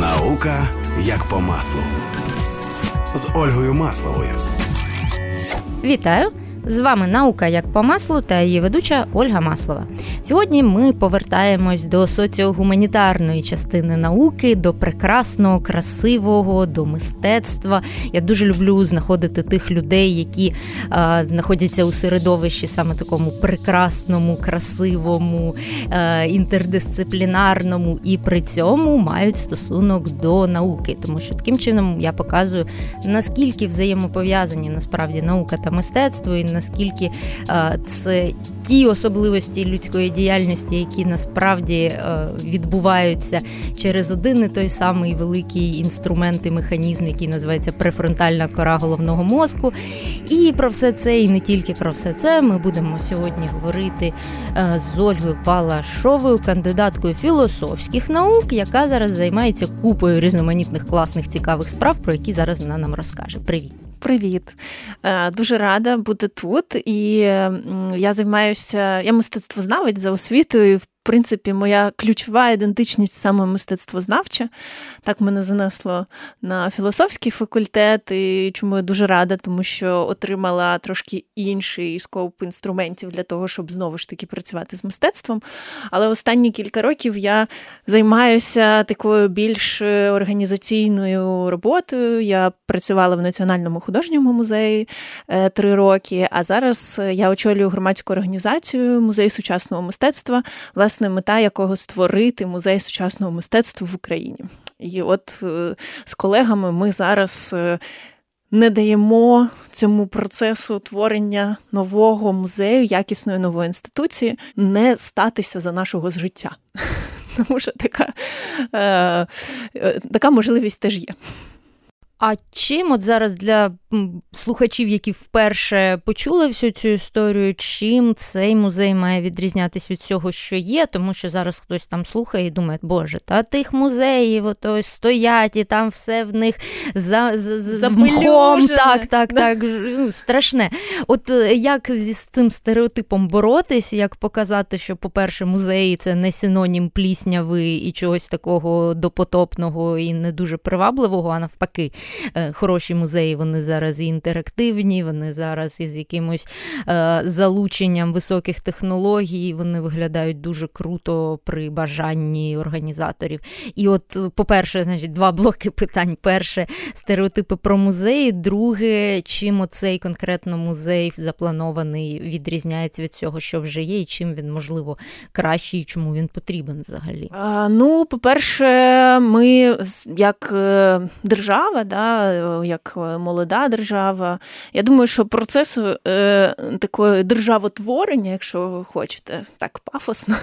Наука як по маслу з Ольгою Масловою. Вітаю! З вами наука як по маслу та її ведуча Ольга Маслова. Сьогодні ми повертаємось до соціогуманітарної частини науки, до прекрасного, красивого, до мистецтва. Я дуже люблю знаходити тих людей, які а, знаходяться у середовищі саме такому прекрасному, красивому, а, інтердисциплінарному і при цьому мають стосунок до науки, тому що таким чином я показую наскільки взаємопов'язані насправді наука та мистецтво. і наскільки е, це ті особливості людської діяльності, які насправді е, відбуваються через один і той самий великий інструмент і механізм, який називається префронтальна кора головного мозку. І про все це, і не тільки про все це, ми будемо сьогодні говорити е, з Ольгою Палашовою, кандидаткою філософських наук, яка зараз займається купою різноманітних класних цікавих справ, про які зараз вона нам розкаже. Привіт. Привіт, е, дуже рада бути тут. І я займаюся, я мистецтвознавець за освітою принципі, моя ключова ідентичність саме мистецтвознавча. Так мене занесло на філософський факультет, і чому я дуже рада, тому що отримала трошки інший скоп інструментів для того, щоб знову ж таки працювати з мистецтвом. Але останні кілька років я займаюся такою більш організаційною роботою. Я працювала в Національному художньому музеї е, три роки, а зараз я очолюю громадську організацію музей сучасного мистецтва. Власне, власне, мета якого створити музей сучасного мистецтва в Україні. І от е, з колегами ми зараз. Е, не даємо цьому процесу творення нового музею, якісної нової інституції, не статися за нашого життя. Тому що така, е, така можливість теж є. А чим от зараз для слухачів, які вперше почули всю цю історію, чим цей музей має відрізнятися від цього, що є, тому що зараз хтось там слухає і думає, боже, та тих музеїв ото стоять, і там все в них за, за, за мхом, так, так, так, ну, страшне. От е, як з цим стереотипом боротись, як показати, що, по-перше, музеї це не синонім плісняви і чогось такого допотопного і не дуже привабливого, а навпаки. Е, хороші музеї, вони зараз і інтерактивні, вони зараз із якимось е, залученням високих технологій, вони виглядають дуже круто при бажанні організаторів. І от, по-перше, значить, два блоки питань. Перше, стереотипи про музеї, друге, чим оцей конкретно музей запланований відрізняється від цього, що вже є, і чим він, можливо, кращий, і чому він потрібен взагалі? А, Ну, по-перше, ми як е, держава, да, як е, держава. Я думаю, що процес е, такої державотворення, якщо ви хочете, так пафосно,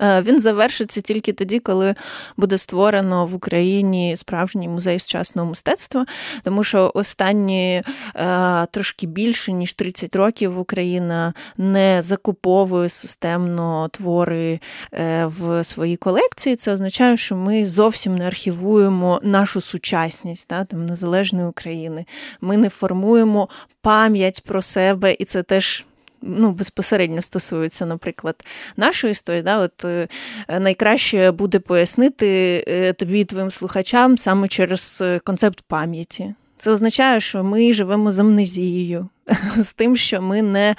е, він завершиться тільки тоді, коли буде створено в Україні справжній музей сучасного мистецтва, тому що останні е, трошки більше ніж 30 років Україна не закуповує системно твори е, в своїй колекції. Це означає, що ми зовсім не архівуємо нашу сучасність, да, там незалежної України. Ми не формуємо пам'ять про себе, і це теж. Ну, безпосередньо стосується, наприклад, нашої історії. Да, от е, найкраще буде пояснити е, тобі і твоїм слухачам саме через е, концепт пам'яті. Це означає, що ми живемо з амнезією, з тим, що ми не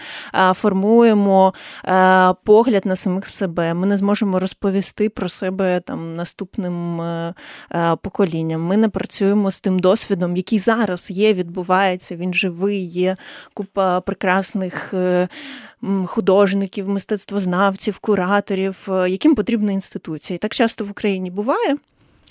формуємо погляд на самих себе. Ми не зможемо розповісти про себе там наступним е, е, поколінням. Ми не працюємо з тим досвідом, який зараз є, відбувається. Він живий, є купа прекрасних. Е, художників, мистецтвознавців, кураторів, яким потрібна інституція. І так часто в Україні буває,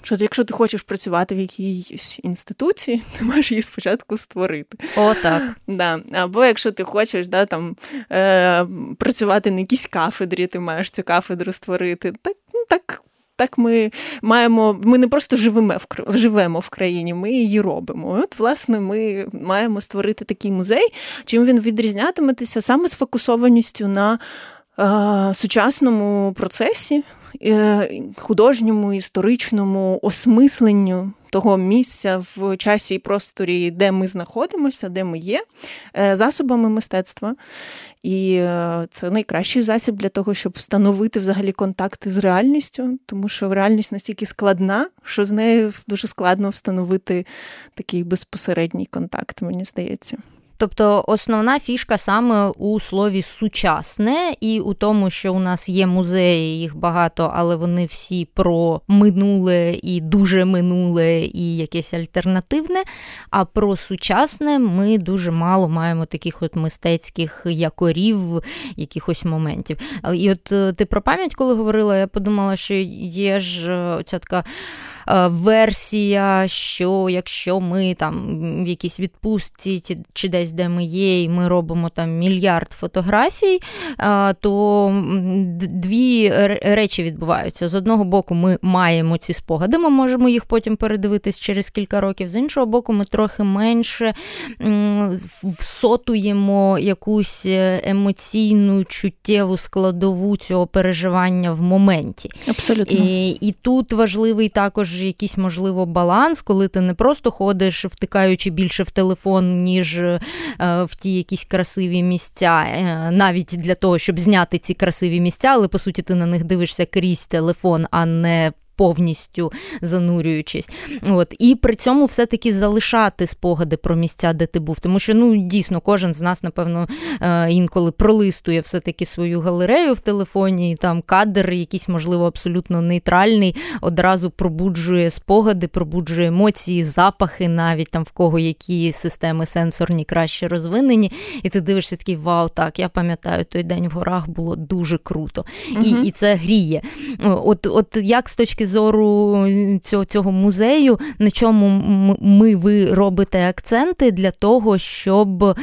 що якщо ти хочеш працювати в якійсь інституції, ти маєш її спочатку створити. О, так. Да. Або якщо ти хочеш да, там, е, працювати на якійсь кафедрі, ти маєш цю кафедру створити. Так, ну, так. Так, ми маємо, ми не просто живемо в живемо в країні, ми її робимо. От, власне, ми маємо створити такий музей, чим він відрізнятиметься саме сфокусованістю на е, сучасному процесі, художньому історичному осмисленню того місця в часі і просторі, де ми знаходимося, де ми є, е, засобами мистецтва. І е, це найкращий засіб для того, щоб встановити взагалі контакти з реальністю, тому що реальність настільки складна, що з нею дуже складно встановити такий безпосередній контакт, мені здається. Тобто основна фішка саме у слові сучасне і у тому, що у нас є музеї, їх багато, але вони всі про минуле і дуже минуле, і якесь альтернативне. А про сучасне ми дуже мало маємо таких от мистецьких якорів, якихось моментів. І от е, ти про пам'ять, коли говорила, я подумала, що є ж е, оця така. Е, версія, що якщо ми там в якійсь відпустці чи десь де ми є, і ми робимо там мільярд фотографій, е, то дві речі відбуваються. З одного боку, ми маємо ці спогади, ми можемо їх потім передивитись через кілька років. З іншого боку, ми трохи менше всотуємо якусь е, емоційну чуттєву складову цього переживання в моменті. Абсолютно. І, І тут важливий також також якийсь можливо баланс, коли ти не просто ходиш, втикаючи більше в телефон, ніж е, в ті якісь красиві місця, е, навіть для того, щоб зняти ці красиві місця, але по суті ти на них дивишся крізь телефон, а не повністю занурюючись. От. І при цьому все-таки залишати спогади про місця, де ти був. Тому що ну, дійсно кожен з нас, напевно, е, інколи пролистує все-таки свою галерею в телефоні, і там кадр, якийсь, можливо, абсолютно нейтральний, одразу пробуджує спогади, пробуджує емоції, запахи, навіть там в кого які системи сенсорні краще розвинені. І ти дивишся такий вау, так, я пам'ятаю, той день в горах було дуже круто. І, і це гріє. От, От як з точки зору цього цього музею, на чому ми ви робите акценти для того, щоб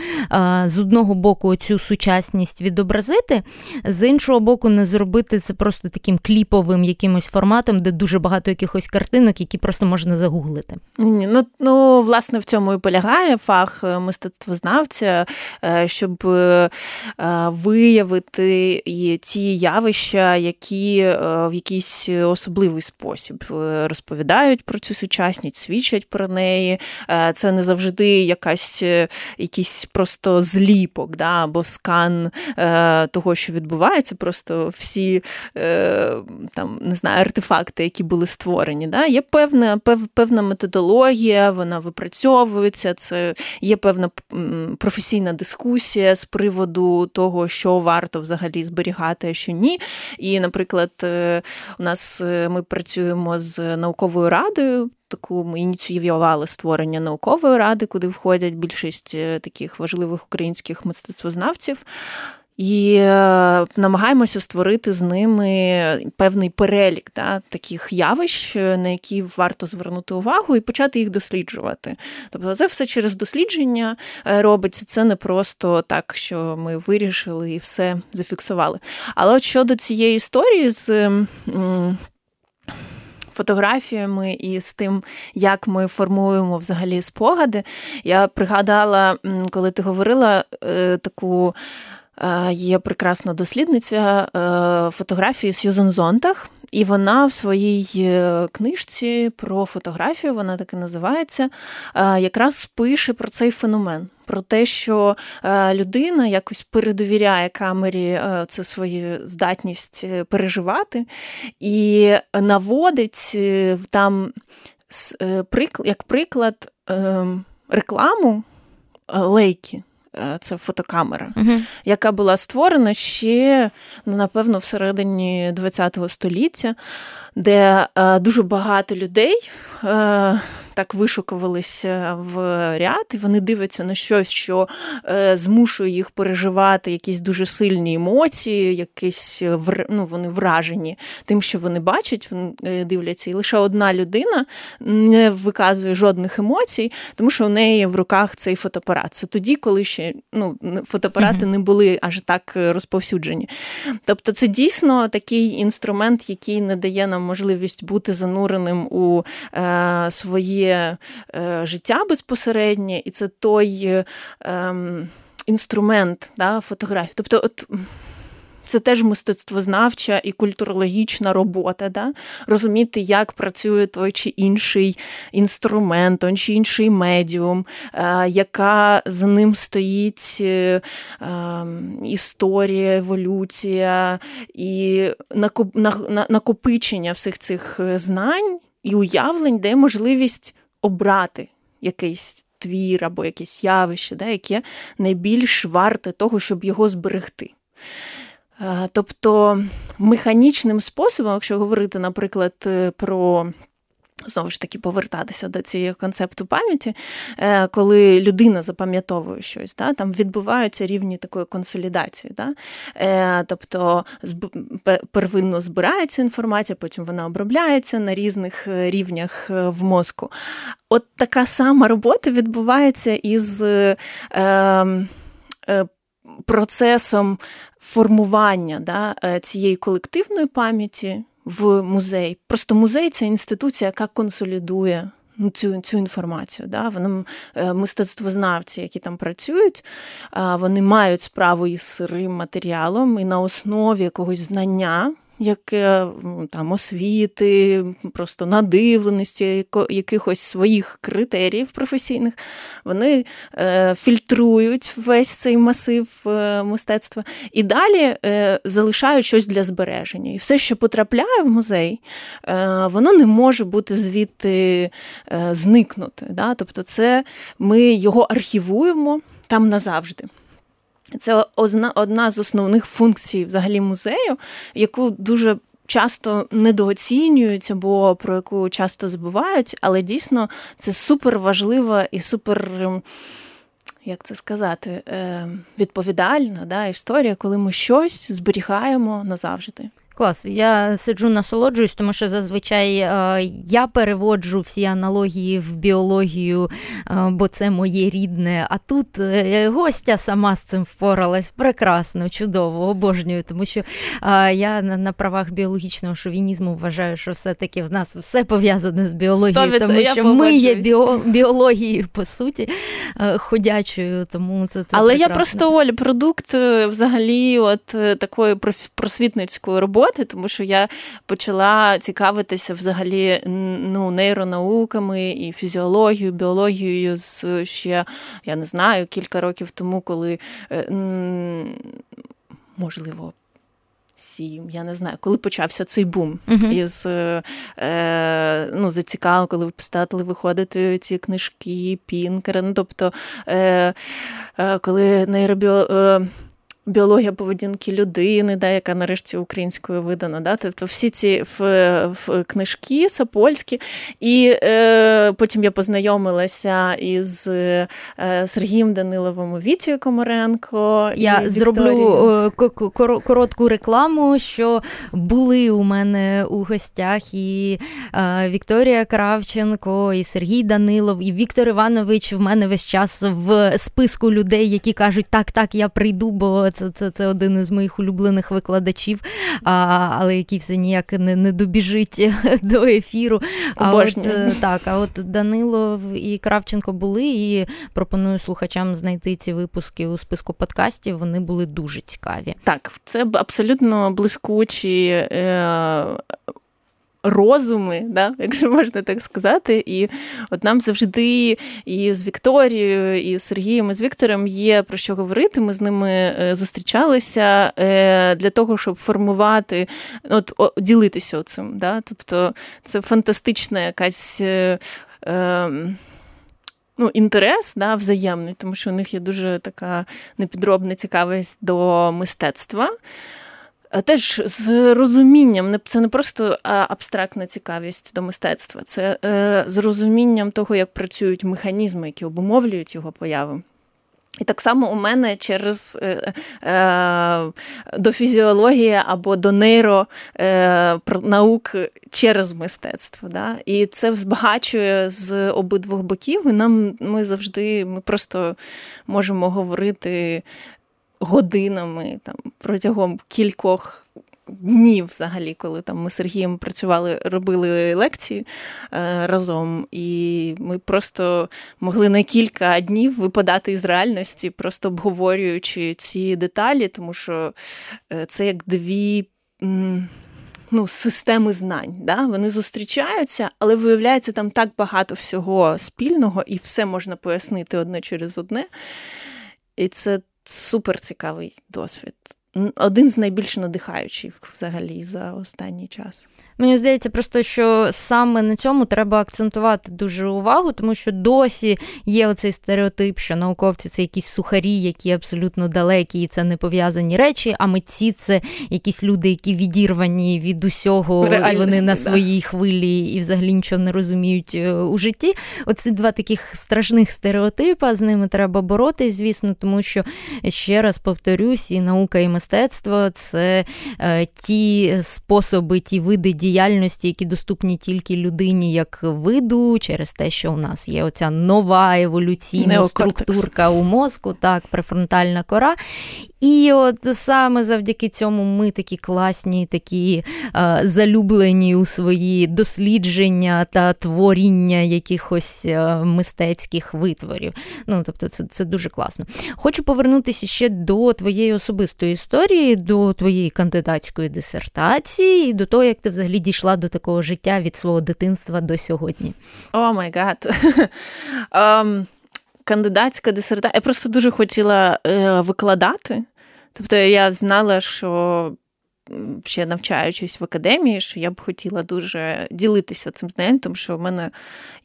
з одного боку цю сучасність відобразити, з іншого боку, не зробити це просто таким кліповим якимось форматом, де дуже багато якихось картинок, які просто можна загуглити. Ні, ну ну власне в цьому і полягає фах е, мистецтвознавця, е, щоб е, виявити ті явища, які в якийсь особливий спосіб. Е, розповідають про цю сучасність, свідчать про неї. Е, це не завжди якась е, якийсь просто зліпок, да, або скан того, що відбувається. Просто всі там не знаю, артефакти, які були створені. Да. Є певна пев, певна методологія, вона випрацьовується. Це є певна професійна дискусія з приводу того, що варто взагалі зберігати, а що ні. І, наприклад, у нас ми працюємо з науковою радою. Таку ми ініціювали створення наукової ради, куди входять більшість е, таких важливих українських мистецтвознавців. І е, намагаємося створити з ними певний перелік да, таких явищ, на які варто звернути увагу і почати їх досліджувати. Тобто, це все через дослідження е, робиться. Це не просто так, що ми вирішили і все зафіксували. Але от щодо цієї історії з фотографіями і з тим, як ми формуємо взагалі спогади. Я пригадала, коли ти говорила е, таку. Е, є прекрасна дослідниця е, фотографії Сьюзен Зонтах, і вона в своїй книжці про фотографію, вона так і називається, якраз пише про цей феномен про те, що е, людина якось передовіряє камері е, це свою здатність е, переживати, і наводить там як приклад рекламу лейки. Це фотокамера, uh-huh. яка була створена ще, ну, напевно, всередині ХХ століття, де дуже багато людей так вишукувалися в ряд, і вони дивляться на щось, що е, змушує їх переживати якісь дуже сильні емоції, якісь ну, вони вражені тим, що вони бачать, вони е, дивляться. І лише одна людина не виказує жодних емоцій, тому що у неї в руках цей фотоапарат. Це тоді, коли ще ну, фотоапарати mm-hmm. не були аж так розповсюджені. Тобто, це дійсно такий інструмент, який не дає нам можливість бути зануреним у е, своє е, життя безпосереднє, і це той е, інструмент да, фотографії. Тобто, от це теж мистецтвознавча і культурологічна робота, да? розуміти, як працює той чи інший інструмент, той чи інший медіум, е, яка за ним стоїть е, ем, історія, еволюція і накопичення всіх цих знань і уявлень, де можливість обрати якийсь твір або якесь явище, да, яке найбільш варте того, щоб його зберегти. Тобто механічним способом, якщо говорити, наприклад, е, про Знову ж таки, повертатися до цієї концепту пам'яті, е, коли людина запам'ятовує щось, да, там відбуваються рівні такої консолідації. Да? Е, тобто первинно збирається інформація, потім вона обробляється на різних рівнях в мозку. От така сама робота відбувається із. Е, е, процесом формування да, е, цієї колективної пам'яті в музей. Просто музей це інституція, яка консолідує. Цю цю інформацію. Да? Вони е, мистецтвознавці, які там працюють, вони мають справу із сирим матеріалом і на основі якогось знання яке там освіти, просто надивленості, якихось своїх критеріїв професійних, вони е, фільтрують весь цей масив е, мистецтва і далі е, залишають щось для збереження. І все, що потрапляє в музей, е, воно не може бути звідти е, зникнути. Да? Тобто, це ми його архівуємо там назавжди. Це одна з основних функцій взагалі музею, яку дуже часто недооцінюють або про яку часто забувають, але дійсно це супер важлива і супер. Ем, як це сказати, ем, відповідальна да, історія, коли ми щось зберігаємо назавжди. Клас, я сиджу насолоджуюсь, тому що зазвичай е, я переводжу всі аналогії в біологію, е, бо це моє рідне. А тут е, гостя сама з цим впоралась прекрасно, чудово, обожнюю, тому що я на правах біологічного шовінізму вважаю, що все-таки в нас все пов'язане з біологією, тому що ми є біо, біологією по суті ходячою. Тому це, це але прекрасно. я просто Оль, продукт взагалі, от такої просвітницької роботи роботи, тому що я почала цікавитися взагалі ну, нейронауками і фізіологією, біологією з ще, я не знаю, кілька років тому, коли е, можливо. Сім, я не знаю, коли почався цей бум uh-huh. із е, ну, зацікавлено, коли стали виходити ці книжки, Пінкера. Ну, тобто, е, е, коли нейробіо. Е, біологія поведінки людини, да, яка нарешті українською видана. Да, Тобто всі ці в, в книжки сапольські. І е, потім я познайомилася із е, Сергієм Даниловим у Віті Комаренко. Я і зроблю е, коротку рекламу, що були у мене у гостях і е, Вікторія Кравченко, і Сергій Данилов, і Віктор Іванович в мене весь час в списку людей, які кажуть, так, так, я прийду, бо це це, це один із моїх улюблених викладачів, а, але який все ніяк не не добіжить до ефіру. А от, е, так, а от Данило і Кравченко були, і пропоную слухачам знайти ці випуски у списку подкастів. Вони були дуже цікаві. Так, це абсолютно блискучі. Е- розуми, да, якщо можна так сказати. І от нам завжди і з Вікторією, і з Сергієм, і з Віктором є про що говорити. Ми з ними е, зустрічалися е, для того, щоб формувати, от ділитися цим. Да? Тобто це фантастична якась. Е, ем, Ну, інтерес да, взаємний, тому що у них є дуже така непідробна цікавість до мистецтва. Е, теж з розумінням, це не просто абстрактна цікавість до мистецтва, це е, з розумінням того, як працюють механізми, які обумовлюють його появу. І так само у мене через е, е, до фізіології або до нейронаук е, через мистецтво. Да? І це збагачує з обидвох боків. І нам ми завжди ми просто можемо говорити годинами там протягом кількох днів взагалі, коли там ми з Сергієм працювали, робили лекції е, разом, і ми просто могли на кілька днів випадати із реальності, просто обговорюючи ці деталі, тому що е, це як дві. Ну, системи знань, Да? вони зустрічаються, але виявляється, там так багато всього спільного, і все можна пояснити одне через одне. І це супер цікавий досвід один з найбільш надихаючих взагалі за останній час. Мені здається, просто що саме на цьому треба акцентувати дуже увагу, тому що досі є оцей стереотип, що науковці це якісь сухарі, які абсолютно далекі, і це не пов'язані речі. А митці це якісь люди, які відірвані від усього, і вони на своїй хвилі і взагалі нічого не розуміють е, у житті. Оці два таких страшних стереотипа. З ними треба боротись, звісно, тому що ще раз повторюсь, і наука, і мистецтво це е, ті способи, ті види діяльності, діяльності, які доступні тільки людині як виду, через те, що у нас є оця нова еволюційна структурка у мозку, так, префронтальна кора. І от саме завдяки цьому ми такі класні, такі е, залюблені у свої дослідження та творіння якихось е, мистецьких витворів. Ну, тобто, це це дуже класно. Хочу повернутися ще до твоєї особистої історії, до твоєї кандидатської дисертації, і до того, як ти взагалі дійшла до такого життя від свого дитинства до сьогодні. Oh my God. Кандидатська дисертація. Я просто дуже хотіла е, викладати. Тобто я знала, що ще навчаючись в академії, що я б хотіла дуже ділитися цим знанням, тому що в мене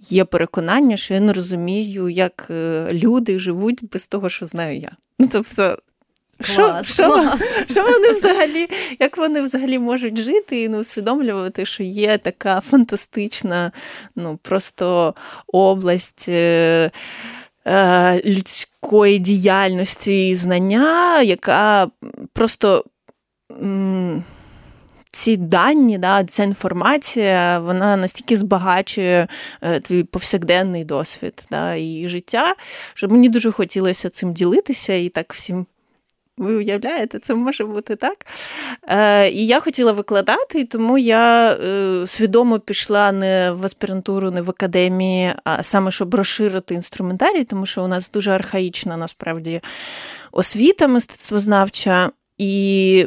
є переконання, що я не розумію, як е, люди живуть без того, що знаю я. Ну, тобто, Клас, що, клас. Що, що вони взагалі, як вони взагалі можуть жити і не усвідомлювати, що є така фантастична, ну просто область. Е, Е, людської діяльності і знання, яка просто. Ці дані, да, ця інформація, вона настільки збагачує е, твій повсякденний досвід да, і життя, що мені дуже хотілося цим ділитися і так всім ви уявляєте, це може бути так. Е, І я хотіла викладати, і тому я е, свідомо пішла не в аспірантуру, не в академії, а саме щоб розширити інструментарій, тому що у нас дуже архаїчна насправді освіта мистецтвознавча. І,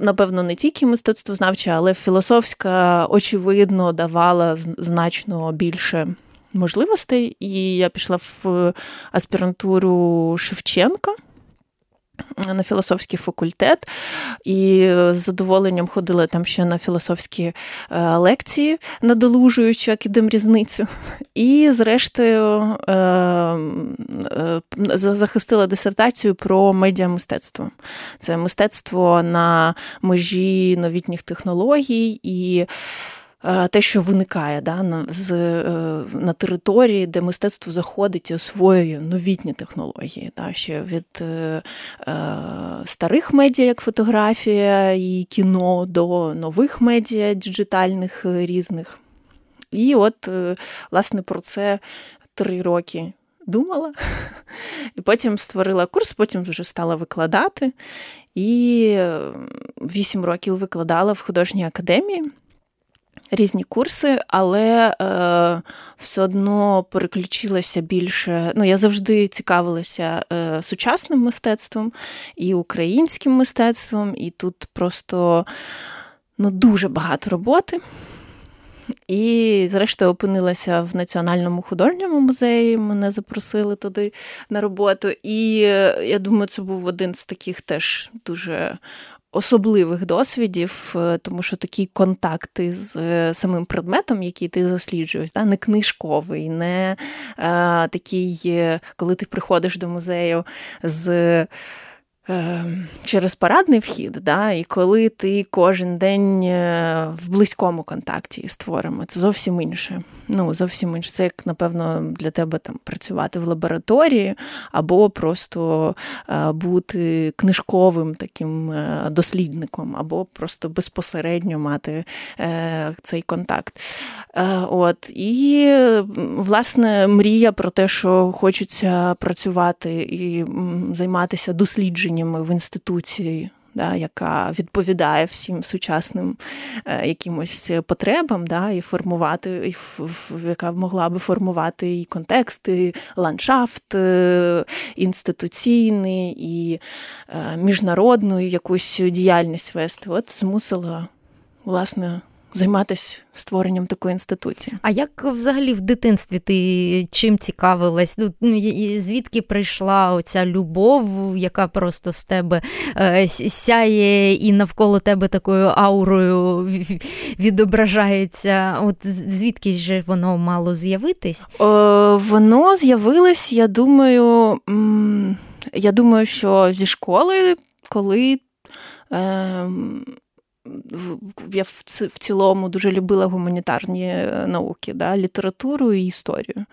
напевно, не тільки мистецтвознавча, але філософська, очевидно, давала значно більше можливостей. І я пішла в аспірантуру Шевченка на філософський факультет, і з задоволенням ходила там ще на філософські е, лекції, надолужуючи акідем різницю. І, зрештою, е, е, захистила дисертацію про медіамистецтво. Це мистецтво на межі новітніх технологій і. Е, те, що виникає да, на з, е, на території, де мистецтво заходить і освоює новітні технології, да, ще від е, е, старих медіа, як фотографія і кіно, до нових медіа діджитальних різних. І от, власне, про це три роки. Думала, і потім створила курс, потім вже стала викладати. І вісім років викладала в художній академії різні курси, але е, все одно переключилася більше. Ну, я завжди цікавилася е, сучасним мистецтвом і українським мистецтвом, і тут просто ну, дуже багато роботи. І, зрештою, опинилася в Національному художньому музеї. Мене запросили туди на роботу. І е, я думаю, це був один з таких теж дуже особливих досвідів, е, тому що такі контакти з е, самим предметом, який ти досліджуєш, не книжковий, не а, такий, коли ти приходиш до музею з. Ем, через парадний вхід, да, і коли ти кожен день е, в близькому контакті з творами, це зовсім інше. Ну, зовсім інше. Це як, напевно, для тебе там працювати в лабораторії, або просто е, бути книжковим таким е, дослідником, або просто безпосередньо мати цей контакт. От. І, власне, мрія про те, що хочеться працювати і займатися дослідженням дослідженнями в інституції да, яка відповідає всім сучасним е, якимось потребам, да, і формувати, і яка могла би формувати і контекст, і ландшафт е, інституційний, і е, міжнародну якусь діяльність вести. От змусила, власне, займатися створенням такої інституції. А як взагалі в дитинстві ти чим цікавилась? Ну, ну звідки прийшла оця любов, яка просто з тебе е, сяє і навколо тебе такою аурою відображається? От звідки ж воно мало з'явитись? О, воно з'явилось, я думаю, я думаю, що зі школи, коли. Е, я в цілому дуже любила гуманітарні е, науки, да, літературу і історію.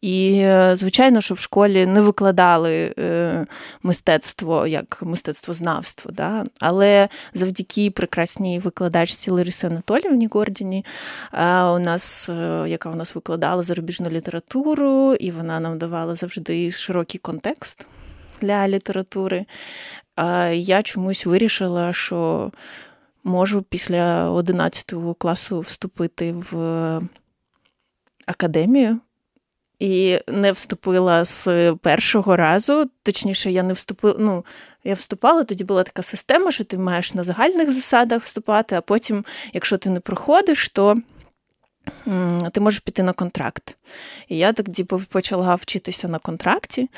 І, е, звичайно, що в школі не викладали е, мистецтво як мистецтвознавство, да, але завдяки прекрасній викладачці Ларисі Анатоліївні Гордіні, у нас, яка у нас викладала зарубіжну літературу, і вона нам давала завжди широкий контекст для літератури. Я чомусь вирішила, що можу після 11 класу вступити в академію. І не вступила з першого разу. Точніше, я не вступила. Ну, я вступала, тоді була така система, що ти маєш на загальних засадах вступати, а потім, якщо ти не проходиш, то ти можеш піти на контракт. І я тоді почала вчитися на контракті.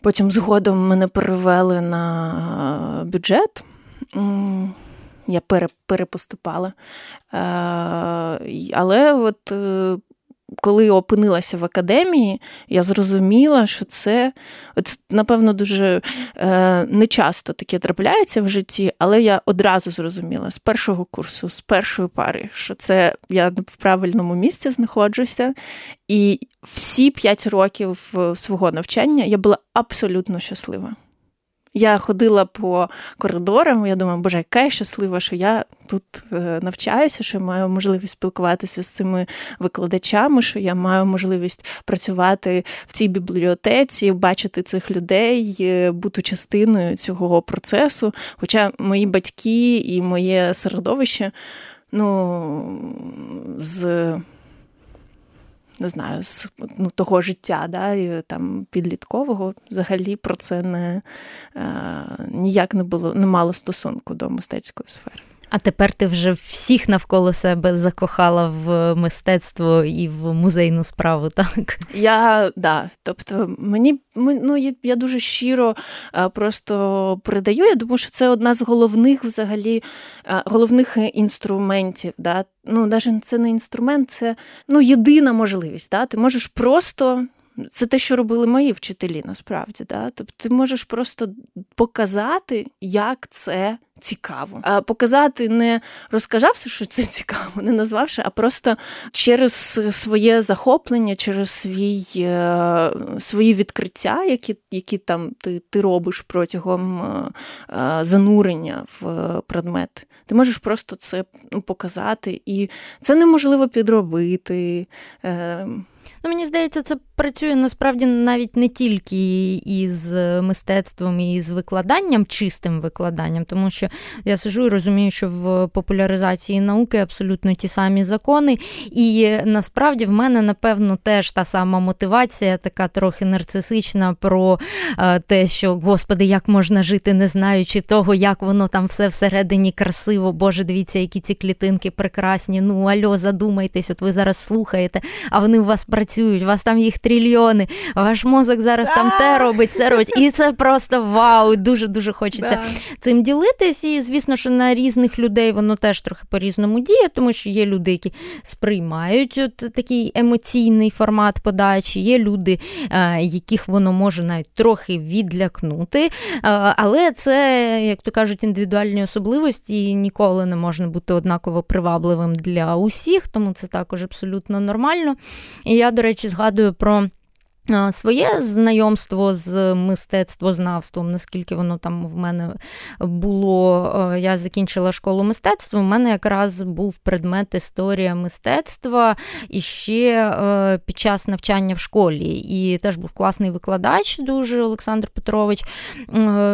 Потім згодом мене перевели на бюджет я перепоступала. Е, але от е, коли опинилася в академії, я зрозуміла, що це, от, напевно, дуже е, нечасто таке трапляється в житті, але я одразу зрозуміла з першого курсу, з першої пари, що це я в правильному місці знаходжуся. І всі п'ять років свого навчання я була абсолютно щаслива. Я ходила по коридорам, я думаю, боже, яка я щаслива, що я тут е, навчаюся, що я маю можливість спілкуватися з цими викладачами, що я маю можливість працювати в цій бібліотеці, бачити цих людей, е, бути частиною цього процесу. Хоча мої батьки і моє середовище, ну, з не знаю, з ну, того життя, да, і, там підліткового взагалі про це не е, ніяк не було, не мало стосунку до мистецької сфери. А тепер ти вже всіх навколо себе закохала в мистецтво і в музейну справу, так? Я да. Тобто, мені ну, я дуже щиро просто передаю. Я думаю, що це одна з головних взагалі головних інструментів. Да? Ну, навіть це не інструмент, це ну, єдина можливість. Да? Ти можеш просто це те, що робили мої вчителі, насправді. Да? Тобто ти можеш просто показати, як це цікаво. А Показати, не розказавши, що це цікаво, не назвавши, а просто через своє захоплення, через свій, е, свої відкриття, які які там ти ти робиш протягом е, е, занурення в предмет. Ти можеш просто це ну, показати, і це неможливо підробити. Ну, Мені здається, це працює насправді навіть не тільки із мистецтвом і з викладанням, чистим викладанням, тому що я сижу і розумію, що в популяризації науки абсолютно ті самі закони. І насправді в мене, напевно, теж та сама мотивація, така трохи нарцисична про е, те, що, господи, як можна жити, не знаючи того, як воно там все всередині красиво. Боже, дивіться, які ці клітинки прекрасні. Ну, альо, задумайтесь, от ви зараз слухаєте, а вони у вас працюють, у вас там їх трильйони, ваш мозок зараз там те робить, це робить. І це просто вау! Дуже-дуже хочеться цим ділитись. І, звісно, що на різних людей воно теж трохи по-різному діє, тому що є люди, які сприймають от такий емоційний формат подачі, є люди, е, яких воно може навіть трохи відлякнути. Е, але це, як то кажуть, індивідуальні особливості і ніколи не можна бути однаково привабливим для усіх, тому це також абсолютно нормально. І я, до речі, згадую про Своє знайомство з мистецтвознавством, наскільки воно там в мене було, е, я закінчила школу мистецтва. У мене якраз був предмет історія мистецтва і ще е, під час навчання в школі. І теж був класний викладач, дуже Олександр Петрович, е,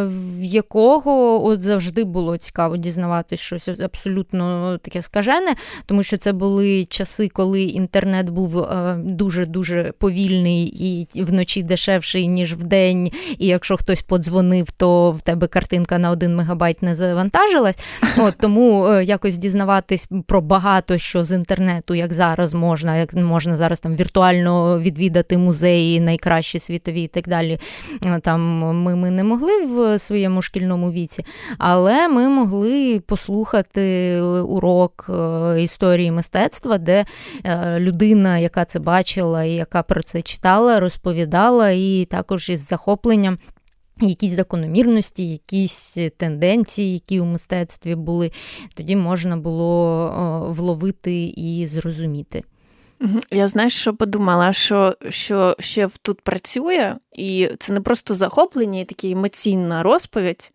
в якого от завжди було цікаво дізнаватись щось абсолютно таке скажене, тому що це були часи, коли інтернет був дуже дуже повільний і вночі дешевший, ніж в день, і якщо хтось подзвонив, то в тебе картинка на один мегабайт не завантажилась. От Тому е, якось дізнаватись про багато що з інтернету, як зараз можна, як можна зараз там віртуально відвідати музеї, найкращі світові і так далі. Е, там Ми ми не могли в своєму шкільному віці, але ми могли послухати урок е, історії мистецтва, де людина, яка це бачила і яка про це читала, розповідала, і також із захопленням. Якісь закономірності, якісь тенденції, які у мистецтві були, тоді можна було вловити і зрозуміти. Я знаєш, що подумала, що що ще тут працює, і це не просто захоплення і така емоційна розповідь,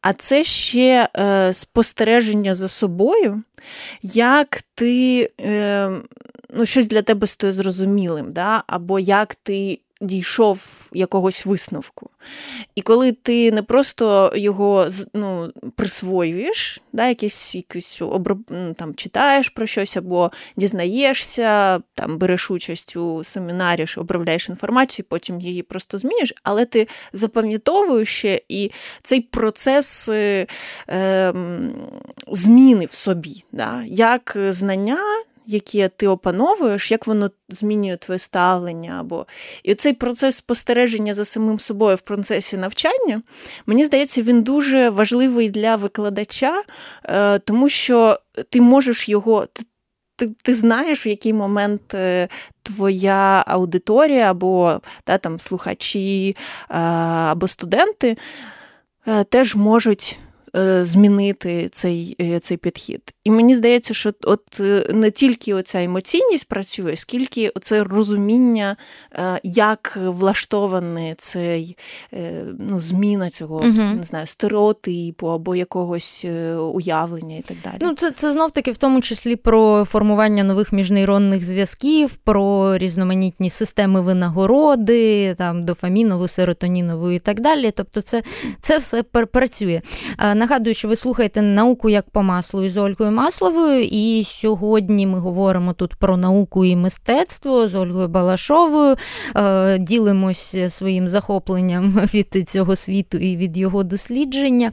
а це ще е, спостереження за собою, як ти е, ну, щось для тебе стає зрозумілим, да? або як ти дійшов якогось висновку. І коли ти не просто його ну, присвоюєш, да, якісь, якісь оброб... там, читаєш про щось, або дізнаєшся, там, береш участь у семінарі, обробляєш інформацію, потім її просто змінюєш, але ти запам'ятовуєш ще і цей процес е, е, зміни в собі, да, як знання яке ти опановуєш, як воно змінює твоє ставлення. Або... І цей процес спостереження за самим собою в процесі навчання, мені здається, він дуже важливий для викладача, е, тому що ти можеш його. Ти ти знаєш, в який момент е, твоя аудиторія, або та, там, слухачі, е, або студенти теж можуть змінити цей е, цей підхід. І мені здається, що от е, не тільки оця емоційність працює, скільки оце розуміння, як влаштований цей ну, зміна цього угу. не знаю, стереотипу або якогось уявлення і так далі. Ну, Це це знов таки в тому числі про формування нових міжнейронних зв'язків, про різноманітні системи винагороди, там дофамінову, серотонінову і так далі. Тобто, це це все працює. Нагадую, що ви слухаєте науку як по маслу із Ольгою Масловою. І сьогодні ми говоримо тут про науку і мистецтво з Ольгою Балашовою. Е, ділимось своїм захопленням від цього світу і від його дослідження.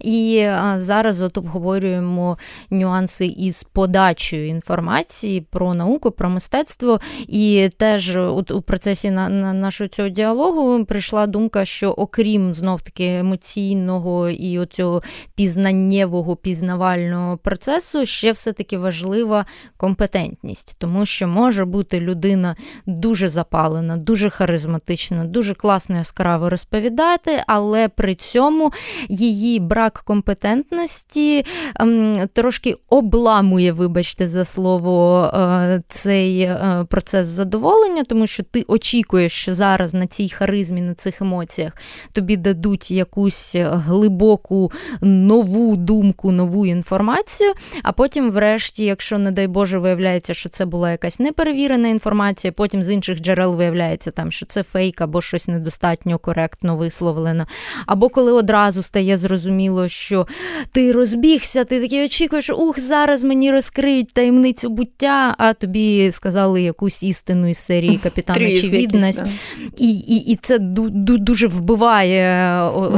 І е, зараз от обговорюємо нюанси із подачею інформації про науку, про мистецтво. І теж от у процесі на, на нашого цього діалогу прийшла думка, що окрім знов таки емоційного і оцього пізнаннєвого пізнавального процесу ще все-таки важлива компетентність, тому що може бути людина дуже запалена, дуже харизматична, дуже класно яскраво розповідати, але при цьому її брак компетентності ем, трошки обламує, вибачте, за слово, е, цей е, процес задоволення, тому що ти очікуєш, що зараз на цій харизмі, на цих емоціях тобі дадуть якусь глибоку нову думку, нову інформацію. А потім, врешті, якщо, не дай Боже, виявляється, що це була якась неперевірена інформація, потім з інших джерел виявляється, там, що це фейк або щось недостатньо коректно висловлено. Або коли одразу стає зрозуміло, що ти розбігся, ти такий очікуєш, ух, зараз мені розкриють таємницю буття, а тобі сказали якусь істину із серії капітана Очевидність. І і, і це дуже вбиває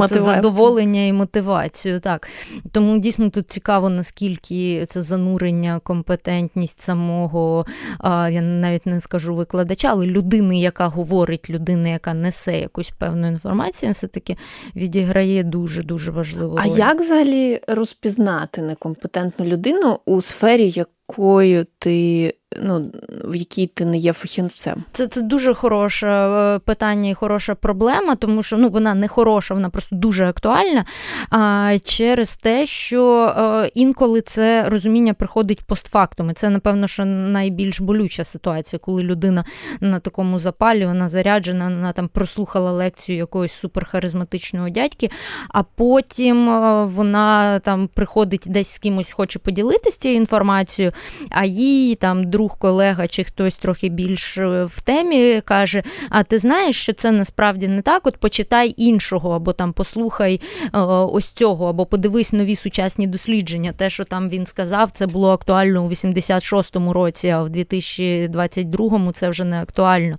це задоволення і мотивацію мотивацію, так. Тому дійсно тут цікаво, наскільки це занурення, компетентність самого, я навіть не скажу викладача, але людини, яка говорить, людини, яка несе якусь певну інформацію, все-таки відіграє дуже-дуже важливу роль. А як взагалі розпізнати некомпетентну людину у сфері, якою ти ну, в якій ти не є фахівцем. Це це дуже хороше е, питання і хороша проблема, тому що ну, вона не хороша, вона просто дуже актуальна. А, Через те, що а, інколи це розуміння приходить постфактум. І це, напевно, що найбільш болюча ситуація, коли людина на такому запалі, вона заряджена, вона там прослухала лекцію якогось суперхаризматичного дядьки, а потім вона там приходить десь з кимось, хоче поділитися цією інформацією, а їй там друг, колега чи хтось трохи більш е, в темі каже: А ти знаєш, що це насправді не так? От почитай іншого, або там послухай е, ось цього, або подивись нові сучасні дослідження. Те, що там він сказав, це було актуально у 86-му році, а в 2022-му це вже не актуально.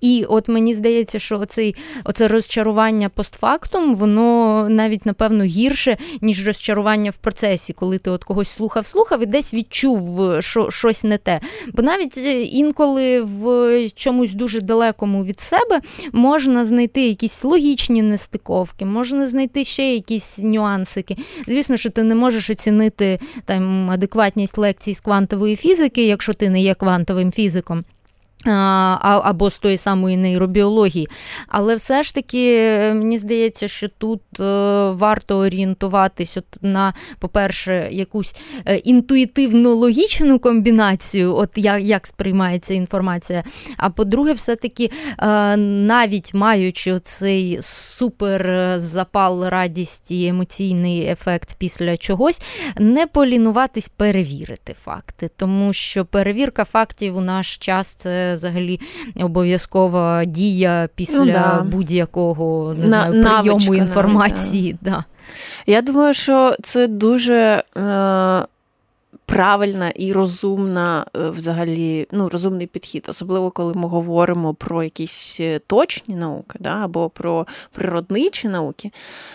І от мені здається, що оцей, оце розчарування постфактум, воно навіть напевно гірше, ніж розчарування в процесі, коли ти от когось слухав, слухав і десь відчув що, щось не те. Бо навіть е, інколи в чомусь дуже далекому від себе можна знайти якісь логічні нестиковки, можна знайти ще якісь нюансики. Звісно, що ти не можеш оцінити там адекватність лекцій з квантової фізики, якщо ти не є квантовим фізиком або з тої самої нейробіології. Але все ж таки, мені здається, що тут е, варто орієнтуватись от на, по-перше, якусь е, інтуїтивну логічну комбінацію, от як сприймається інформація. А по-друге, все-таки, е, навіть маючи цей супер запал, радість і емоційний ефект після чогось, не полінуватись перевірити факти, тому що перевірка фактів у наш час це взагалі обов'язкова дія після ну, да. будь-якого не знаю, прийому навичка, інформації. Да. да. Я думаю, що це дуже. Е- правильна і розумна е, взагалі, ну, розумний підхід, особливо коли ми говоримо про якісь е, точні науки, да, або про природничі науки.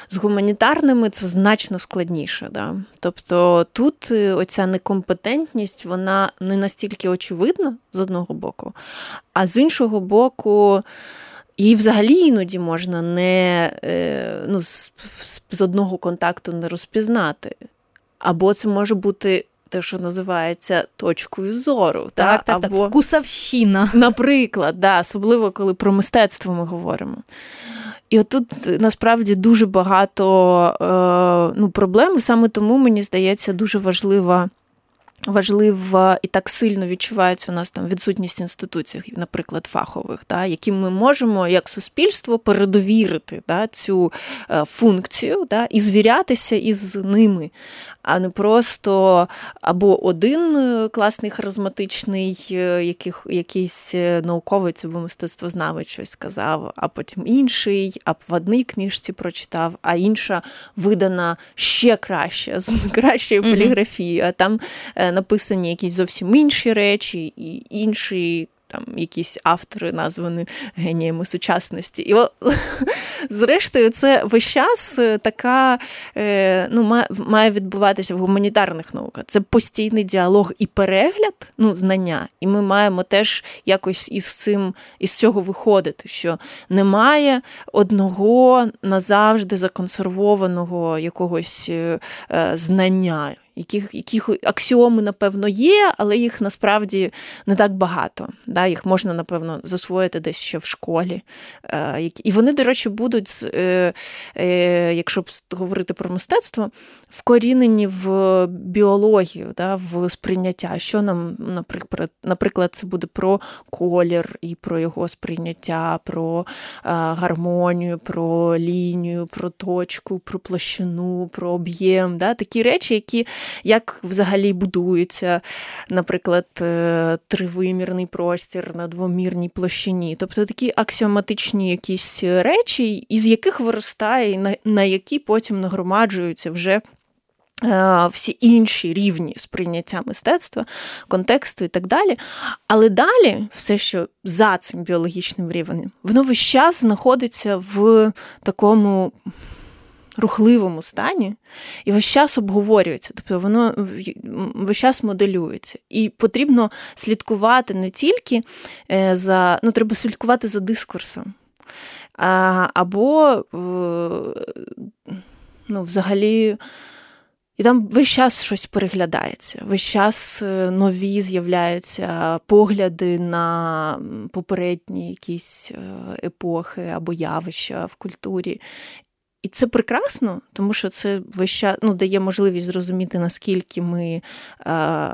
З гуманітарними це значно складніше. Да. Тобто тут е, оця некомпетентність, вона не настільки очевидна з одного боку, а з іншого боку. Її взагалі іноді можна не ну, з, з одного контакту не розпізнати. Або це може бути те, що називається точкою зору. Так, так, Або, так, вкусовщина. Наприклад, да, особливо коли про мистецтво ми говоримо. І отут насправді дуже багато е, ну, проблем, саме тому мені здається дуже важлива важлива і так сильно відчувається у нас там відсутність інституцій, наприклад, фахових, да, яким ми можемо як суспільство передовірити да, цю е, функцію да, і звірятися із ними, а не просто або один е, класний харизматичний е, яких, якийсь науковець або мистецтвознавець щось сказав, а потім інший, а в одній книжці прочитав, а інша видана ще краще, з кращою поліграфією. А там написані якісь зовсім інші речі, і інший там якісь автори названі геніями сучасності. І зрештою, це весь час е, така е, ну, має відбуватися в гуманітарних науках. Це постійний діалог і перегляд, ну, знання. І ми маємо теж якось із цим із цього виходити, що немає одного назавжди законсервованого якогось е, знання яких яких аксіоми, напевно, є, але їх насправді не так багато. Да? Їх можна, напевно, засвоїти десь ще в школі. Е, і вони, до речі, будуть, е, е, якщо говорити про мистецтво, вкорінені в біологію, да? в сприйняття. Що нам, наприклад, наприклад, це буде про колір і про його сприйняття, про гармонію, про лінію, про точку, про площину, про об'єм. Да? Такі речі, які як взагалі будується, наприклад, е, тривимірний простір на двомірній площині. Тобто такі аксіоматичні якісь речі, із яких виростає, на які потім нагромаджуються вже. Е, всі інші рівні сприйняття мистецтва, контексту і так далі. Але далі, все, що за цим біологічним рівнем, воно весь час знаходиться в такому рухливому стані і весь час обговорюється, тобто воно весь час моделюється. І потрібно слідкувати не тільки е, за, ну, треба слідкувати за дискурсом. А, Або, ну, взагалі, І там весь час щось переглядається, весь час е, нові з'являються погляди на попередні якісь е, епохи або явища в культурі. І це прекрасно, тому що це весь ну, дає можливість зрозуміти, наскільки ми е,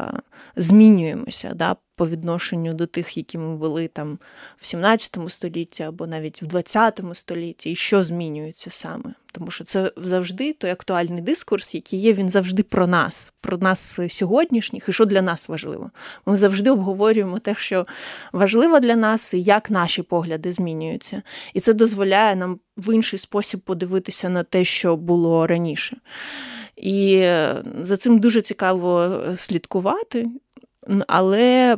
змінюємося да, по відношенню до тих, які ми були там в 17 столітті або навіть в 20 столітті, і що змінюється саме. Тому що це завжди той актуальний дискурс, який є, він завжди про нас, про нас сьогоднішніх і що для нас важливо. Ми завжди обговорюємо те, що важливо для нас, і як наші погляди змінюються. І це дозволяє нам в інший спосіб подивитися на те, що було раніше. І за цим дуже цікаво слідкувати. Але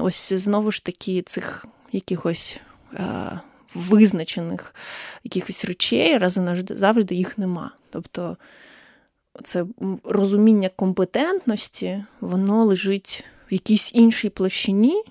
ось знову ж таки цих якихось е, визначених якихось речей разом завжди їх нема. Тобто це розуміння компетентності, воно лежить в якійсь іншій площині,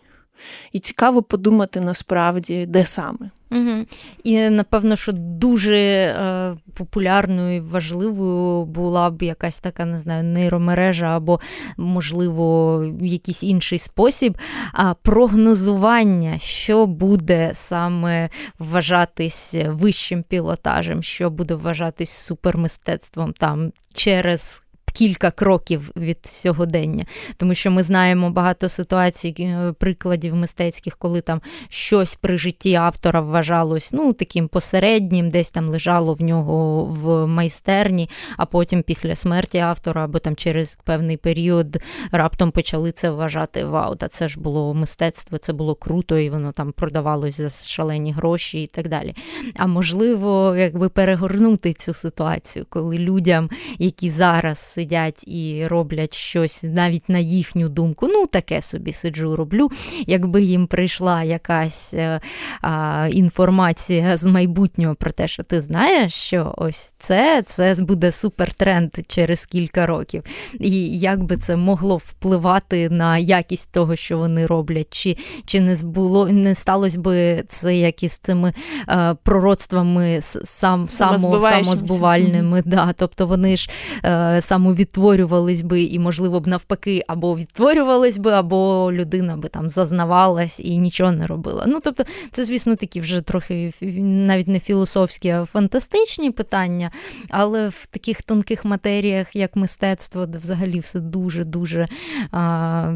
і цікаво подумати насправді, де саме. Угу. І напевно, що дуже е, популярною і важливою була б якась така, не знаю, нейромережа або, можливо, якийсь інший спосіб а прогнозування, що буде саме вважатись вищим пілотажем, що буде вважатись супермистецтвом там через кілька кроків від сьогодення, тому що ми знаємо багато ситуацій, е, прикладів мистецьких, коли там щось при житті автора вважалось ну, таким посереднім, десь там лежало в нього в майстерні, а потім після смерті автора або там через певний період раптом почали це вважати вау, та це ж було мистецтво, це було круто, і воно там продавалось за шалені гроші і так далі. А можливо, якби перегорнути цю ситуацію, коли людям, які зараз сидять і роблять щось навіть на їхню думку. Ну, таке собі сиджу, роблю. Якби їм прийшла якась е, а, інформація з майбутнього про те, що ти знаєш, що ось це це буде супертренд через кілька років. І як би це могло впливати на якість того, що вони роблять, чи чи не збуло, не сталося би це як із цими е, пророцтвами сам, само, самозбувальними. Да, Тобто вони ж е, само відтворювались би, і, можливо, б навпаки, або відтворювались би, або людина би там зазнавалась і нічого не робила. Ну, тобто, це, звісно, такі вже трохи навіть не філософські, а фантастичні питання, але в таких тонких матеріях, як мистецтво, де взагалі все дуже-дуже а,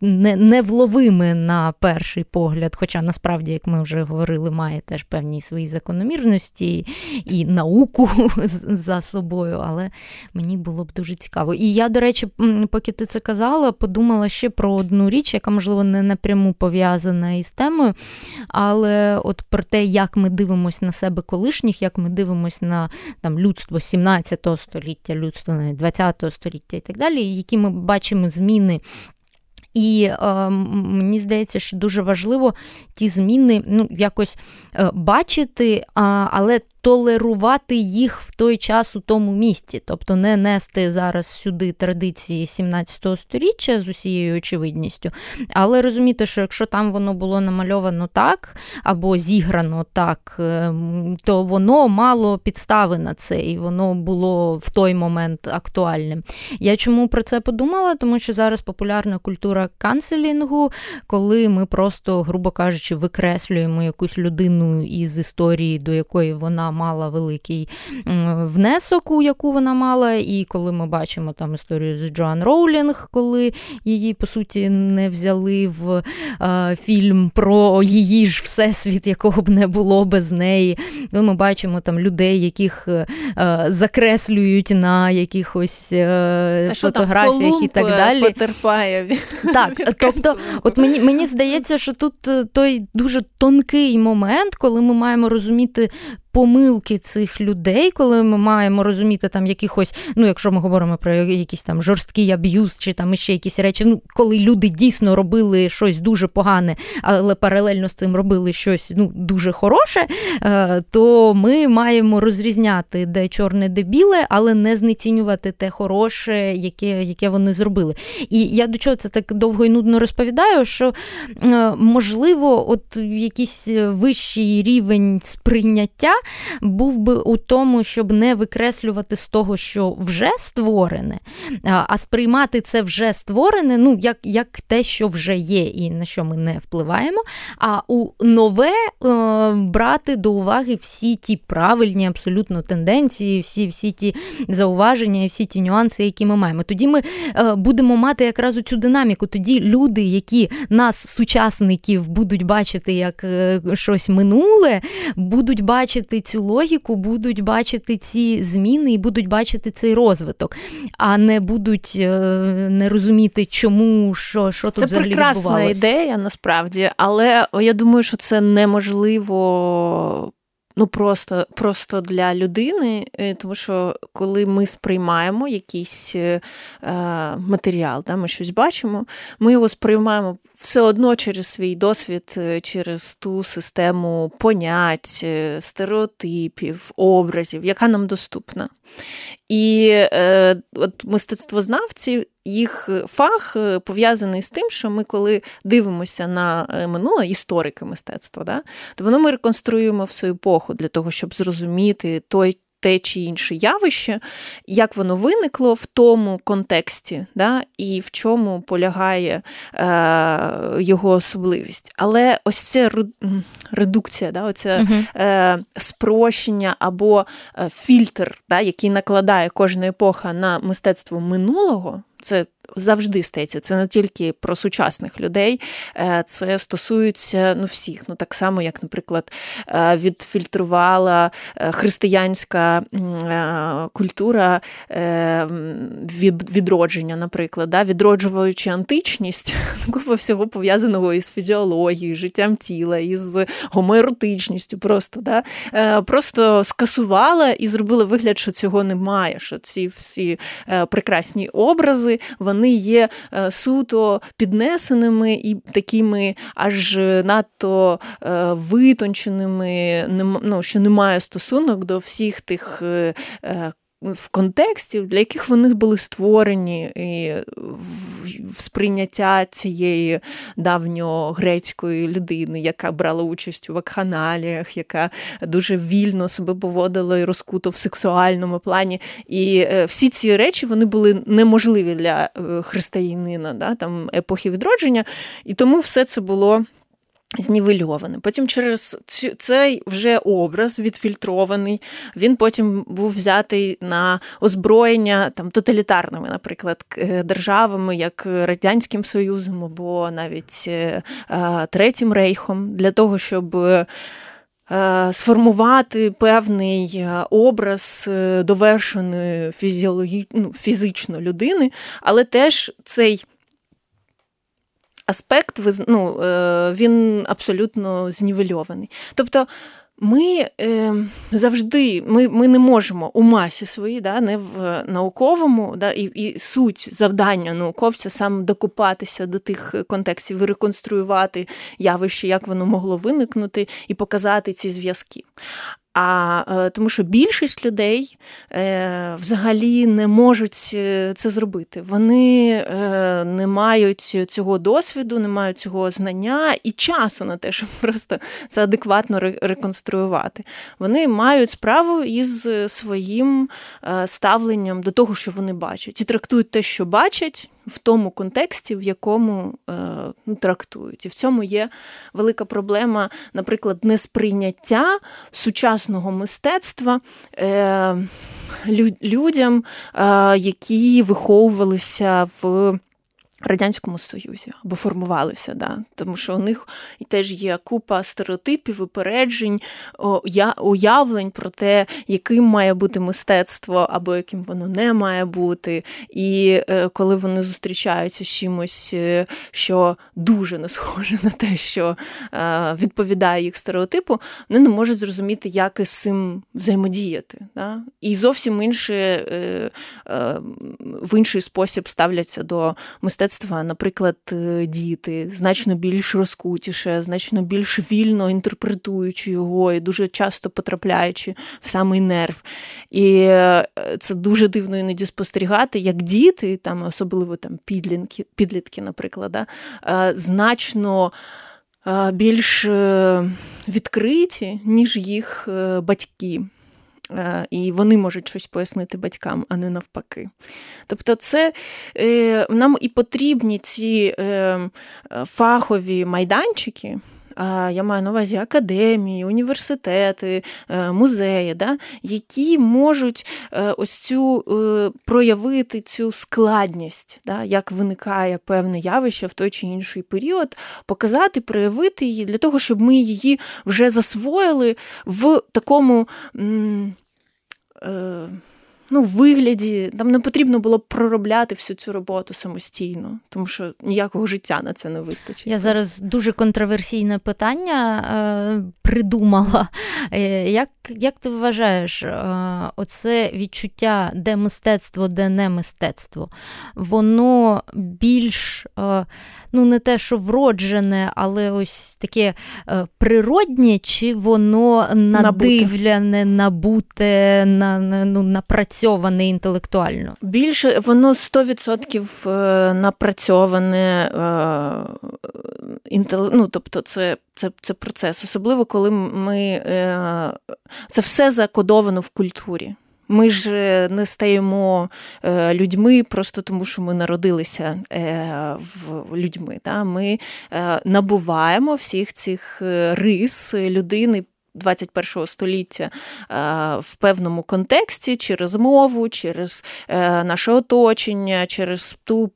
не, невловиме на перший погляд. Хоча насправді, як ми вже говорили, має теж певні свої закономірності і науку за собою, але мені було б дуже цікаво. І я, до речі, поки ти це казала, подумала ще про одну річ, яка, можливо, не напряму пов'язана із темою, але от про те, як ми дивимося на себе колишніх, як ми дивимося на там, людство 17 століття, людство 20 століття і так далі, які ми бачимо зміни. І е, мені здається, що дуже важливо ті зміни ну, якось е, бачити, а, але толерувати їх в той час у тому місці, тобто не нести зараз сюди традиції 17 століття з усією очевидністю, але розуміти, що якщо там воно було намальовано так або зіграно так, ем, то воно мало підстави на це, і воно було в той момент актуальним. Я чому про це подумала? Тому що зараз популярна культура канцелінгу, коли ми просто, грубо кажучи, викреслюємо якусь людину із історії, до якої вона мала великий внесок, у яку вона мала. І коли ми бачимо там історію з Джоан Роулінг, коли її, по суті, не взяли в е, фільм про її ж всесвіт, якого б не було без неї. Коли ми бачимо там людей, яких е, закреслюють на якихось е, фотографіях там, і так далі. Потерпає. Так, тобто, от мені мені здається, що тут е, той дуже тонкий момент, коли ми маємо розуміти помилки цих людей, коли ми маємо розуміти там якихось, ну якщо ми говоримо про якийсь там жорсткий аб'юз чи там ще якісь речі, ну коли люди дійсно робили щось дуже погане, але паралельно з цим робили щось ну дуже хороше, е, то ми маємо розрізняти де чорне, де біле, але не знецінювати те хороше, яке яке вони зробили. І я до чого це так довго і нудно розповідаю, що е, можливо, от якийсь вищий рівень сприйняття був би у тому, щоб не викреслювати з того, що вже створене, а сприймати це вже створене, ну як як те, що вже є, і на що ми не впливаємо. А у нове е, брати до уваги всі ті правильні абсолютно тенденції, всі всі ті зауваження і всі ті нюанси, які ми маємо. Тоді ми е, будемо мати якраз цю динаміку. Тоді люди, які нас, сучасників, будуть бачити як е, щось минуле, будуть бачити цю логіку, будуть бачити ці зміни і будуть бачити цей розвиток, а не будуть е, не розуміти, чому що що тут це взагалі прекрасна відбувалося. ідея, насправді, але я думаю, що це неможливо ну просто просто для людини, е, тому що коли ми сприймаємо якийсь е, матеріал, да, ми щось бачимо, ми його сприймаємо все одно через свій досвід, е, через ту систему понять, е, стереотипів, образів, яка нам доступна. І е, от мистецтвознавці, їх фах пов'язаний з тим, що ми, коли дивимося на минуле історики мистецтва, да, то воно ми реконструюємо в свою епоху для того, щоб зрозуміти той те чи інше явище, як воно виникло в тому контексті, да, і в чому полягає е, його особливість. Але ось це редукція, да, оце е, спрощення або е, фільтр, да, який накладає кожна епоха на мистецтво минулого. Це завжди стається. Це не тільки про сучасних людей, е, це стосується ну, всіх. Ну, Так само, як, наприклад, е, відфільтрувала е, християнська культура відродження, наприклад, да? відроджуючи античність, купа всього пов'язаного із фізіологією, життям тіла, із гомоеротичністю, просто да? просто скасувала і зробила вигляд, що цього немає, що ці всі прекрасні образи. вони вони є е, суто піднесеними і такими аж надто е, витонченими, ну, що немає стосунок до всіх тих е, в контексті, для яких вони були створені і в сприйняття цієї давньогрецької людини, яка брала участь у вакханаліях, яка дуже вільно себе поводила і розкуто в сексуальному плані. І е, всі ці речі вони були неможливі для е, християнина да, там, епохи відродження, і тому все це було знівельований. Потім через цей вже образ відфільтрований, він потім був взятий на озброєння там тоталітарними, наприклад, е, державами, як Радянським Союзом або навіть е, Третім Рейхом, для того, щоб. Е, сформувати певний образ довершеної фізіологі... ну, фізично людини, але теж цей аспект ну, е, він абсолютно знівельований. Тобто ми е, завжди ми ми не можемо у масі своїй, да, не в науковому, да, і і суть завдання науковця саме докупатися до тих контекстів реконструювати явище, як воно могло виникнути, і показати ці зв'язки. А е, тому, що більшість людей е, взагалі не можуть е, це зробити. Вони е, не мають цього досвіду, не мають цього знання і часу на те, щоб просто це адекватно реконструювати. Вони мають справу із своїм е, ставленням до того, що вони бачать, і трактують те, що бачать в тому контексті, в якому е, ну, трактують. І в цьому є велика проблема, наприклад, несприйняття сучасного мистецтва е, людям, е, які виховувалися в Радянському Союзі або формувалися, да. тому що у них теж є купа стереотипів, упереджень, уявлень про те, яким має бути мистецтво, або яким воно не має бути. І е, коли вони зустрічаються з чимось, е, що дуже не схоже на те, що е, відповідає їх стереотипу, вони не можуть зрозуміти, як із цим взаємодіяти. Да? І зовсім інше в інший спосіб ставляться до мистецтва мистецтва, наприклад, е, діти, значно більш розкутіше, значно більш вільно інтерпретуючи його і дуже часто потрапляючи в самий нерв. І е, це дуже дивно іноді спостерігати, як діти, там особливо там підлітки, підлітки наприклад, да, е, значно більш відкриті, ніж їх батьки. І вони можуть щось пояснити батькам, а не навпаки. Тобто, це нам і потрібні ці фахові майданчики, я маю на увазі академії, університети, е, музеї, да, які можуть е, ось цю е, проявити цю складність, да, як виникає певне явище в той чи інший період, показати, проявити її для того, щоб ми її вже засвоїли в такому. М- ну, вигляді, там не потрібно було проробляти всю цю роботу самостійно, тому що ніякого життя на це не вистачить. Я зараз дуже контроверсійне питання е, придумала. Е, як як ти вважаєш, е, оце відчуття, де мистецтво, де не мистецтво, воно більш е, ну не те, що вроджене, але ось таке е, природнє, чи воно надивляне, набуте, на, ну, напрацьоване інтелектуально? Більше воно 100% е, напрацьоване ну, тобто це це, це процес, особливо коли ми е, це все закодовано в культурі. Ми ж е, не стаємо е, людьми просто тому, що ми народилися е, людьми. Ми набуваємо всіх цих рис людини. 21 століття в певному контексті через мову, через наше оточення, через ту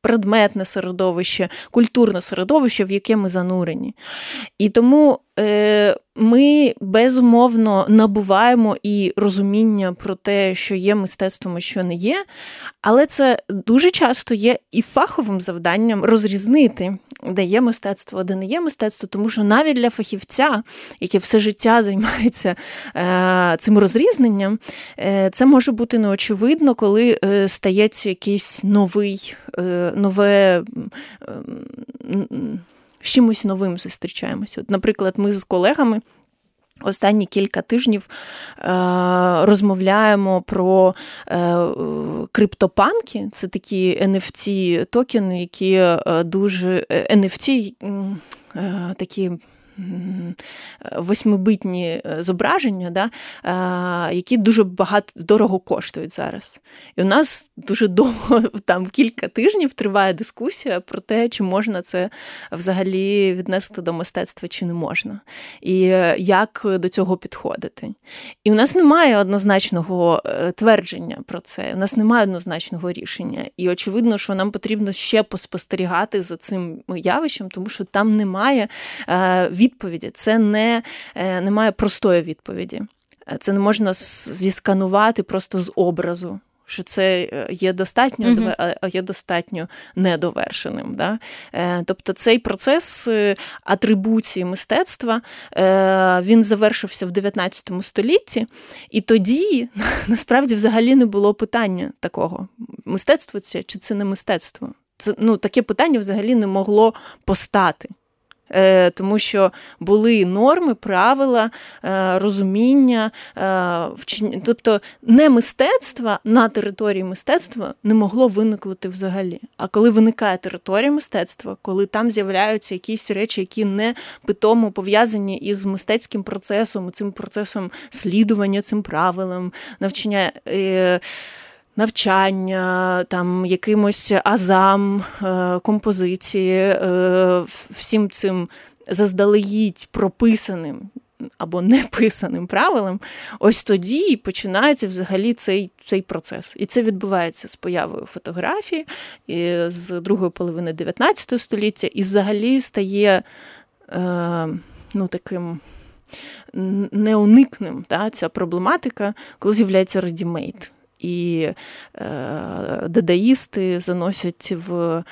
предметне середовище, культурне середовище, в яке ми занурені. І тому е, ми безумовно набуваємо і розуміння про те, що є мистецтвом, і що не є, але це дуже часто є і фаховим завданням розрізнити, де є мистецтво, а де не є мистецтво, тому що навіть для фахівця, який все життя займається е, цим розрізненням, е, це може бути неочевидно, коли е, стається якийсь новий нове. З чимось новим зустрічаємося. От, Наприклад, ми з колегами. Останні кілька тижнів е, розмовляємо про е, криптопанки. Це такі NFT токени, які е, дуже NFT е, такі восьмибитні е, зображення, да, які дуже багато дорого коштують зараз. І у нас дуже довго, там кілька тижнів, триває дискусія про те, чи можна це взагалі віднести до мистецтва, чи не можна, і е, як до цього підходити. І у нас немає однозначного е, твердження про це, у нас немає однозначного рішення. І очевидно, що нам потрібно ще поспостерігати за цим явищем, тому що там немає від відповіді. Це не е, немає простої відповіді. Е, це не можна зісканувати просто з образу. Що це е, є достатньо, uh-huh. а є достатньо недовершеним. Да? Тобто цей процес атрибуції мистецтва він завершився в 19 столітті, і тоді насправді взагалі не було питання такого: мистецтво це чи це не мистецтво? Це ну, таке питання взагалі не могло постати. Е, тому що були норми, правила, е, розуміння, е, тобто не мистецтва на території мистецтва не могло виникнути взагалі. А коли виникає територія мистецтва, коли там з'являються якісь речі, які не питому пов'язані із мистецьким процесом, цим процесом слідування цим правилам, навчання навчання, там якимось азам, е, композиції, е, всім цим заздалегідь прописаним. Або неписаним правилам, ось тоді починається взагалі цей цей процес. І це відбувається з появою фотографії і з другої половини 19 століття, і взагалі стає е, ну, таким неуникним да, ця проблематика, коли з'являється редімейт і е, дадаїсти заносять в е,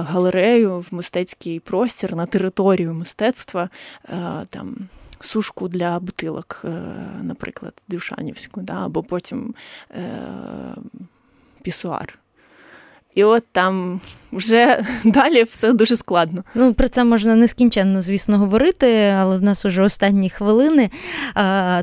галерею, в мистецький простір на територію мистецтва е, там. Сушку для бутилок, наприклад, Дюшанівську, да, або потім е, пісуар. І от там вже далі все дуже складно. Ну про це можна нескінченно, звісно, говорити, але в нас уже останні хвилини.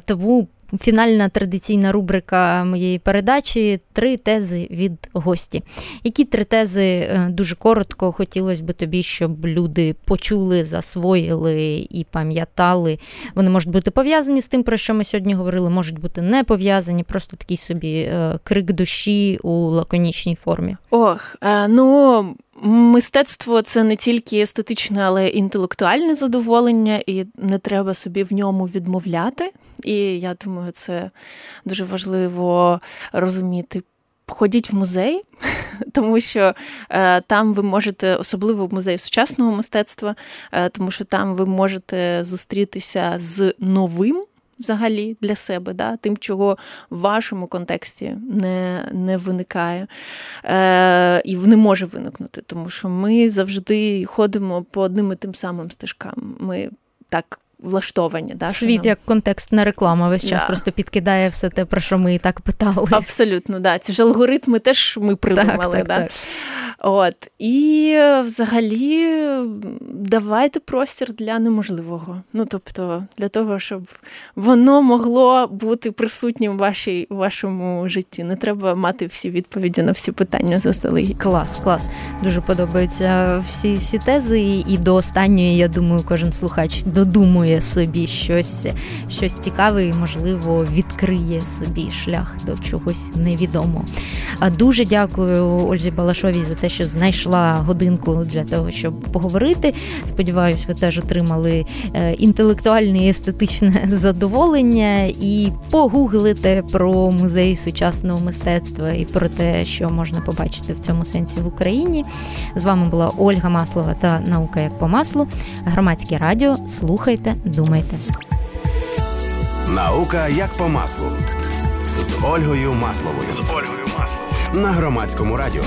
Тому фінальна традиційна рубрика моєї передачі три тези від гості. Які три тези е, дуже коротко хотілося б тобі, щоб люди почули, засвоїли і пам'ятали. Вони можуть бути пов'язані з тим, про що ми сьогодні говорили, можуть бути не пов'язані, просто такий собі е, крик душі у лаконічній формі. Ох, е, ну. Мистецтво це не тільки естетичне, але й інтелектуальне задоволення, і не треба собі в ньому відмовляти. І я думаю, це дуже важливо розуміти. Ходіть в музей, тому що е, там ви можете, особливо в музеї сучасного мистецтва, е, тому що там ви можете зустрітися з новим взагалі для себе, да, тим, чого в вашому контексті не не виникає е, і не може виникнути, тому що ми завжди ходимо по одним і тим самим стежкам. Ми так. Влаштовані, да, світ нам... як контекстна реклама весь час да. просто підкидає все те, про що ми і так питали. Абсолютно, да. Ці ж алгоритми теж ми придумали. Так, так, да? так. От. І взагалі давайте простір для неможливого. Ну, тобто, для того, щоб воно могло бути присутнім в вашій, в вашому житті. Не треба мати всі відповіді на всі питання заздалегідь. Клас, клас. Дуже подобаються всі всі тези. І до останньої, я думаю, кожен слухач додумує собі щось, щось цікаве і, можливо, відкриє собі шлях до чогось невідомого. Дуже дякую Ользі Балашовій за те, що знайшла годинку для того, щоб поговорити. Сподіваюсь, ви теж отримали е, інтелектуальне і естетичне задоволення і погуглите про музей сучасного мистецтва і про те, що можна побачити в цьому сенсі в Україні. З вами була Ольга Маслова та наука як по маслу. Громадське радіо. Слухайте, думайте. Наука як по маслу з Ольгою Масловою. З Ольгою Масловою на громадському радіо.